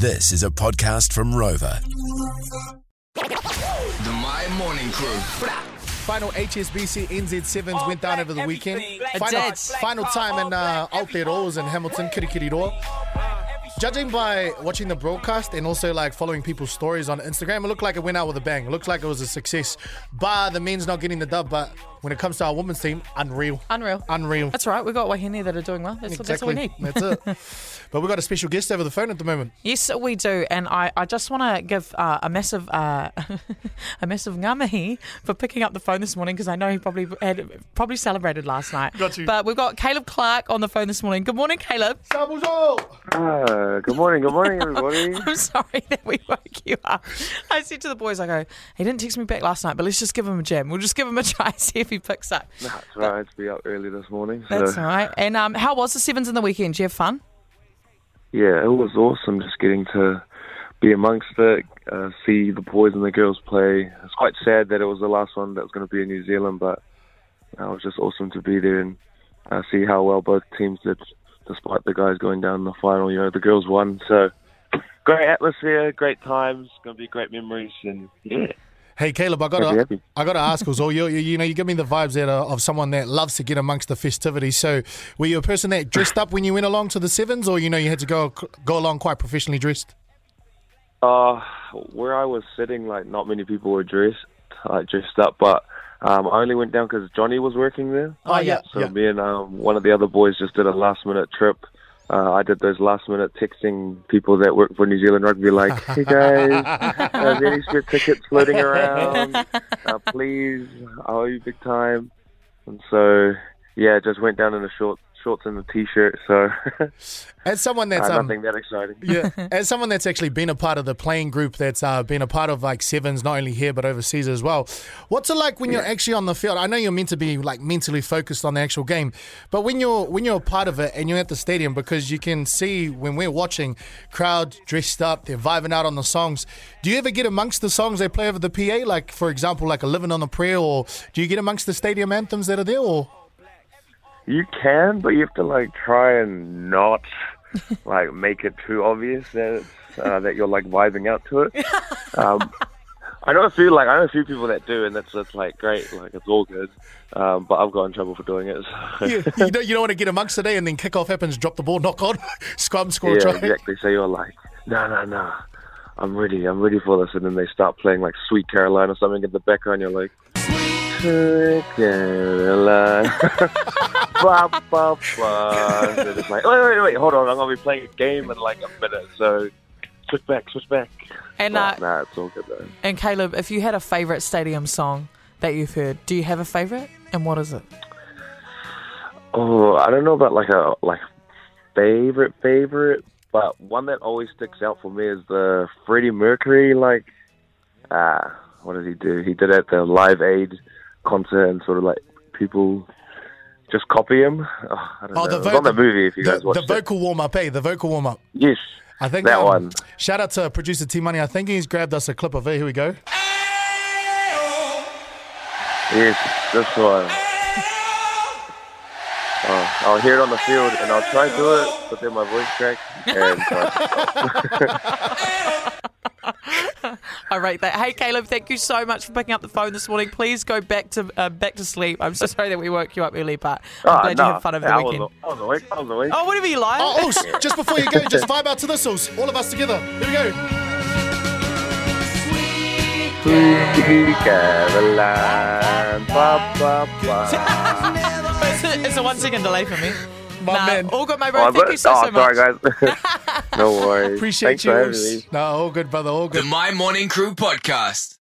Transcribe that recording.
This is a podcast from Rova. The Mai Morning Crew. Final HSBC NZ Sevens went down over the weekend. Final, did. final time in uh, Aotearoa in Hamilton, Kirikiriroa. Judging by watching the broadcast and also like following people's stories on Instagram, it looked like it went out with a bang. It looks like it was a success. Bar the men's not getting the dub, but when it comes to our women's team, unreal. Unreal. Unreal. That's right. We've got Wahine that are doing well. That's, that's all we need. That's it. but we've got a special guest over the phone at the moment. Yes, we do, and I, I just want to give uh, a massive uh, a massive ngamahi for picking up the phone this morning because I know he probably had probably celebrated last night. Got you. But we've got Caleb Clark on the phone this morning. Good morning, Caleb. Ah, good morning, good morning, everybody. I'm sorry that we woke you up. I said to the boys, I go, he didn't text me back last night, but let's just give him a jam. We'll just give him a try, see if he picks up. That's right, I had to be up early this morning. So, That's all right. And um, how was the sevens in the weekend? Did you have fun? yeah, it was awesome just getting to be amongst it, uh, see the boys and the girls play. It's quite sad that it was the last one that was going to be in New Zealand, but uh, it was just awesome to be there and uh, see how well both teams did, despite the guys going down in the final. You know, the girls won, so great atmosphere, great times, going to be great memories, and yeah. Hey Caleb, I gotta. I got to ask, because you, you you know you give me the vibes that of someone that loves to get amongst the festivities. So, were you a person that dressed up when you went along to the sevens, or you know you had to go go along quite professionally dressed? Uh, where I was sitting, like not many people were dressed, like dressed up, but um, I only went down because Johnny was working there. Oh, yeah, So yeah. me and um, one of the other boys just did a last minute trip. Uh, I did those last minute texting people that work for New Zealand Rugby, like, "Hey guys, uh, there any spare tickets floating around? Uh, please, I owe you big time." And so, yeah, just went down in a short shorts and a t-shirt. So As someone that's uh, um, that exciting. yeah, as someone that's actually been a part of the playing group, that's uh, been a part of like sevens, not only here but overseas as well. What's it like when you're actually on the field? I know you're meant to be like mentally focused on the actual game, but when you're when you're a part of it and you're at the stadium, because you can see when we're watching, crowd dressed up, they're vibing out on the songs. Do you ever get amongst the songs they play over the PA, like for example, like a "Living on the Prayer," or do you get amongst the stadium anthems that are there, or? You can, but you have to like try and not like make it too obvious that it's, uh, that you're like vibing out to it. Um, I know a few like I know a few people that do, and that's that's like great, like it's all good. Um, but I've got in trouble for doing it. So. you, you don't you don't want to get amongst today and then kick off happens, drop the ball, knock on, scrum, score, yeah, try. exactly. So you're like, no, no, no. I'm ready. I'm ready for this, and then they start playing like "Sweet Caroline" or something in the background. You're like, "Sweet Caroline." Ba, ba, ba. Just like, wait, wait, wait, hold on. I'm gonna be playing a game in like a minute. So switch back, switch back. And uh, nah, it's all good though. and Caleb, if you had a favourite stadium song that you've heard, do you have a favourite? And what is it? Oh, I don't know about like a like favorite favorite, but one that always sticks out for me is the Freddie Mercury. Like, ah, what did he do? He did it at the Live Aid concert, and sort of like people just copy him. Oh, I don't Oh, know. the vo- on the movie if you the, guys watched the vocal warm up, eh? The vocal warm up. Yes, I think that um, one. Shout out to producer T Money. I think he's grabbed us a clip of it. Here we go. Yes, this one. Oh, I'll hear it on the field and I'll try to do it, but then my voice cracks. And uh, I rate that. Hey, Caleb, thank you so much for picking up the phone this morning. Please go back to uh, back to sleep. I'm so sorry that we woke you up early, but I'm oh, glad no, you had fun over I the weekend. I was awake. I was awake. Oh, whatever you like. Oh, oh just before you go, just vibe out to this, Sauce. all of us together. Here we go. Sweet Caroline, ba, ba, ba. it's, a, it's a one second delay for me. My nah, man. all good, my Oh, bro. I've Thank got- you so, oh, so much. sorry, guys. no worries. Appreciate Thanks you. for me. No, all good, brother. All good. The good. Mai Morning Crew podcast.